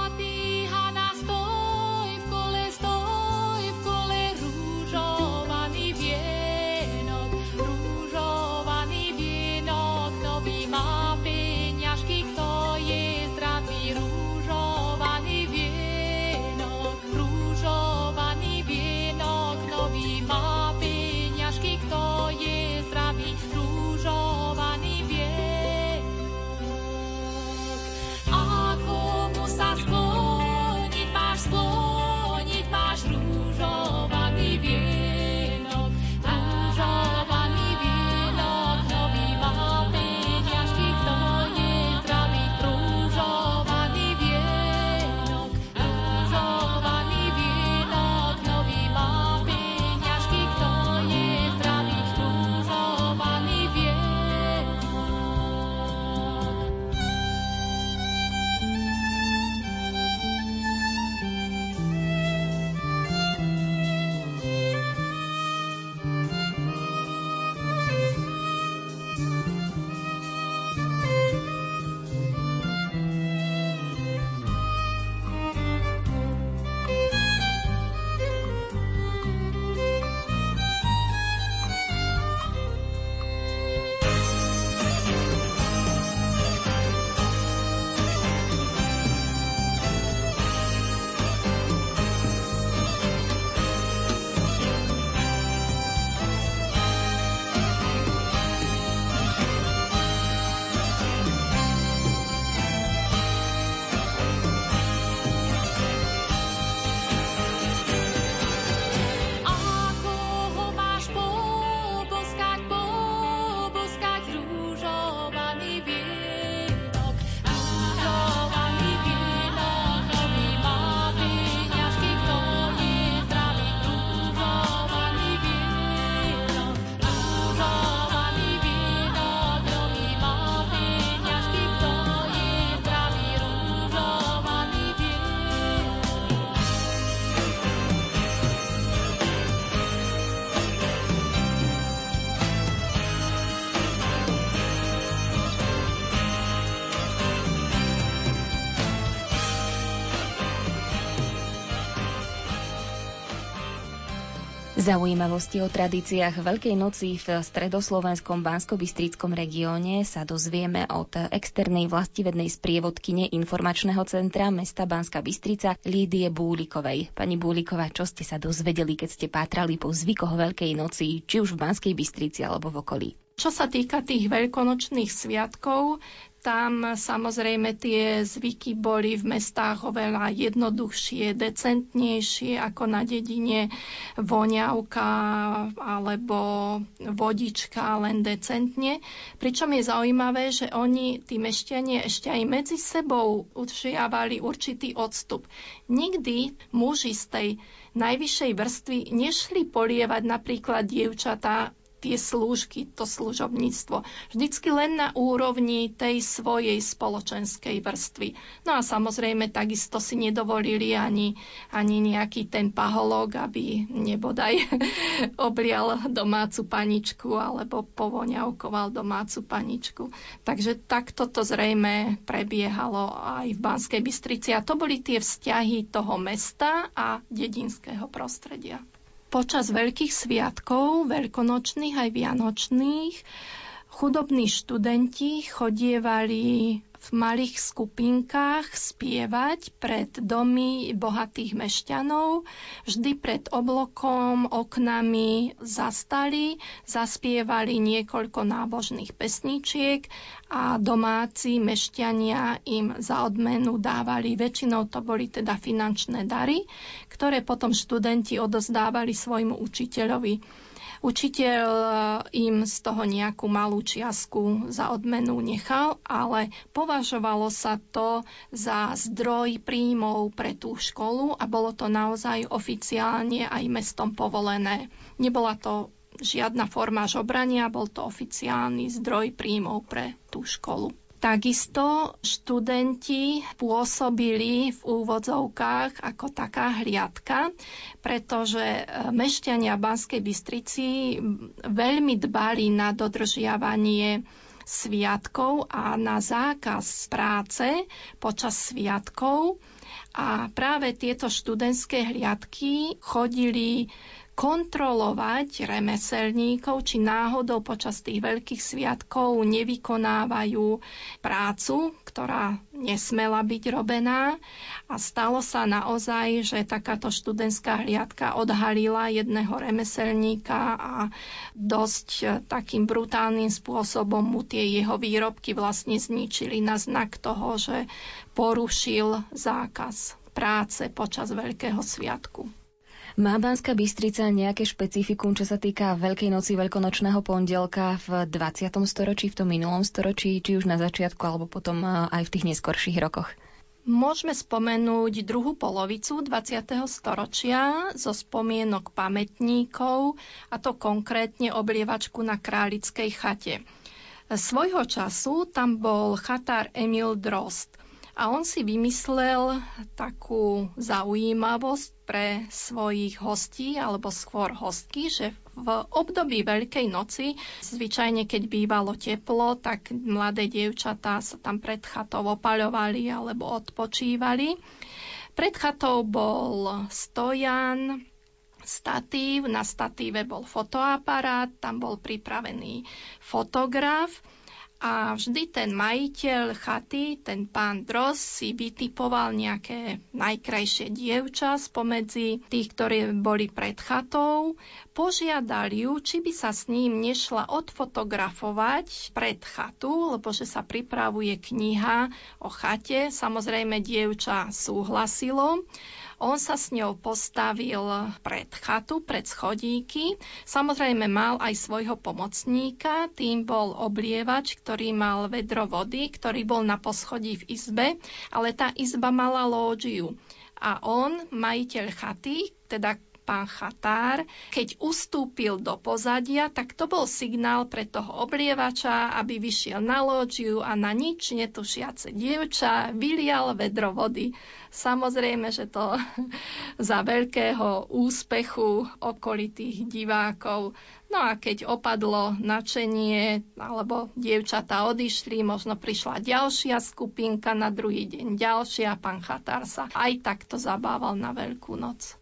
Zaujímavosti o tradíciách Veľkej noci v stredoslovenskom bansko regióne sa dozvieme od externej vlastivednej sprievodkyne informačného centra mesta Banská Bystrica Lídie Búlikovej. Pani Búliková, čo ste sa dozvedeli, keď ste pátrali po zvykoch Veľkej noci, či už v Banskej Bystrici alebo v okolí? Čo sa týka tých veľkonočných sviatkov, tam samozrejme tie zvyky boli v mestách oveľa jednoduchšie, decentnejšie ako na dedine voňavka alebo vodička len decentne. Pričom je zaujímavé, že oni, tí mešťanie, ešte aj medzi sebou udržiavali určitý odstup. Nikdy muži z tej najvyššej vrstvy nešli polievať napríklad dievčatá tie slúžky, to služobníctvo. Vždycky len na úrovni tej svojej spoločenskej vrstvy. No a samozrejme takisto si nedovolili ani, ani nejaký ten paholog, aby nebodaj (laughs) oblial domácu paničku alebo povoňavkoval domácu paničku. Takže takto to zrejme prebiehalo aj v Banskej Bystrici a to boli tie vzťahy toho mesta a dedinského prostredia. Počas veľkých sviatkov, veľkonočných aj vianočných, chudobní študenti chodievali v malých skupinkách spievať pred domy bohatých mešťanov. Vždy pred oblokom, oknami zastali, zaspievali niekoľko nábožných pesničiek a domáci mešťania im za odmenu dávali, väčšinou to boli teda finančné dary, ktoré potom študenti odozdávali svojmu učiteľovi. Učiteľ eh, im z toho nejakú malú čiastku za odmenu nechal, ale považovalo sa to za zdroj príjmov pre tú školu a bolo to naozaj oficiálne aj mestom povolené. Nebola to žiadna forma žobrania, bol to oficiálny zdroj príjmov pre tú školu. Takisto študenti pôsobili v úvodzovkách ako taká hliadka, pretože e, mešťania Banskej Bystrici veľmi dbali na dodržiavanie sviatkov a na zákaz práce počas sviatkov. A práve tieto študentské hliadky chodili kontrolovať remeselníkov, či náhodou počas tých veľkých sviatkov nevykonávajú prácu, ktorá nesmela byť robená. A stalo sa naozaj, že takáto študentská hliadka odhalila jedného remeselníka a dosť takým brutálnym spôsobom mu tie jeho výrobky vlastne zničili na znak toho, že porušil zákaz práce počas Veľkého sviatku. Má Banská Bystrica nejaké špecifikum, čo sa týka Veľkej noci, Veľkonočného pondelka v 20. storočí, v tom minulom storočí, či už na začiatku, alebo potom aj v tých neskorších rokoch? Môžeme spomenúť druhú polovicu 20. storočia zo spomienok pamätníkov, a to konkrétne oblievačku na Králickej chate. Svojho času tam bol chatár Emil Drost. A on si vymyslel takú zaujímavosť pre svojich hostí, alebo skôr hostky, že v období Veľkej noci, zvyčajne keď bývalo teplo, tak mladé dievčatá sa tam pred chatou opaľovali alebo odpočívali. Pred chatou bol stojan, statív, na statíve bol fotoaparát, tam bol pripravený fotograf a vždy ten majiteľ chaty, ten pán Dros, si vytipoval nejaké najkrajšie dievča spomedzi tých, ktorí boli pred chatou. Požiadal ju, či by sa s ním nešla odfotografovať pred chatu, lebo že sa pripravuje kniha o chate. Samozrejme, dievča súhlasilo. On sa s ňou postavil pred chatu, pred schodíky. Samozrejme mal aj svojho pomocníka, tým bol oblievač, ktorý mal vedro vody, ktorý bol na poschodí v izbe, ale tá izba mala lóžiu. A on, majiteľ chaty, teda pán Chatár, keď ustúpil do pozadia, tak to bol signál pre toho oblievača, aby vyšiel na lóžiu a na nič netušiace dievča vylial vedro vody. Samozrejme, že to (laughs) za veľkého úspechu okolitých divákov. No a keď opadlo načenie, alebo dievčatá odišli, možno prišla ďalšia skupinka, na druhý deň ďalšia, pán Chatár sa aj takto zabával na Veľkú noc.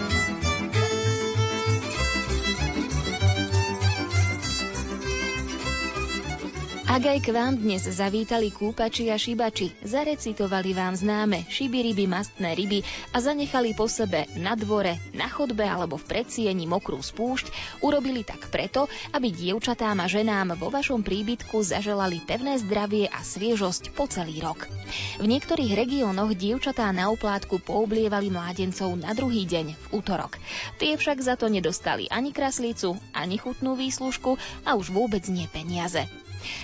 Ak aj k vám dnes zavítali kúpači a šibači, zarecitovali vám známe ryby, mastné ryby a zanechali po sebe na dvore, na chodbe alebo v predsieni mokrú spúšť, urobili tak preto, aby dievčatám a ženám vo vašom príbytku zaželali pevné zdravie a sviežosť po celý rok. V niektorých regiónoch dievčatá na oplátku poublievali mládencov na druhý deň v útorok. Tie však za to nedostali ani kraslicu, ani chutnú výslužku a už vôbec nie peniaze.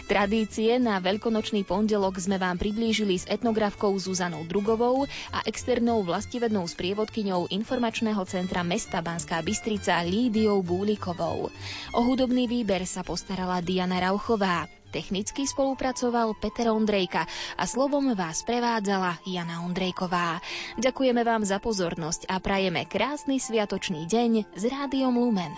Tradície na veľkonočný pondelok sme vám priblížili s etnografkou Zuzanou Drugovou a externou vlastivednou sprievodkyňou informačného centra mesta Banská Bystrica Lídiou Búlikovou. O hudobný výber sa postarala Diana Rauchová. Technicky spolupracoval Peter Ondrejka a slovom vás prevádzala Jana Ondrejková. Ďakujeme vám za pozornosť a prajeme krásny sviatočný deň s Rádiom Lumen.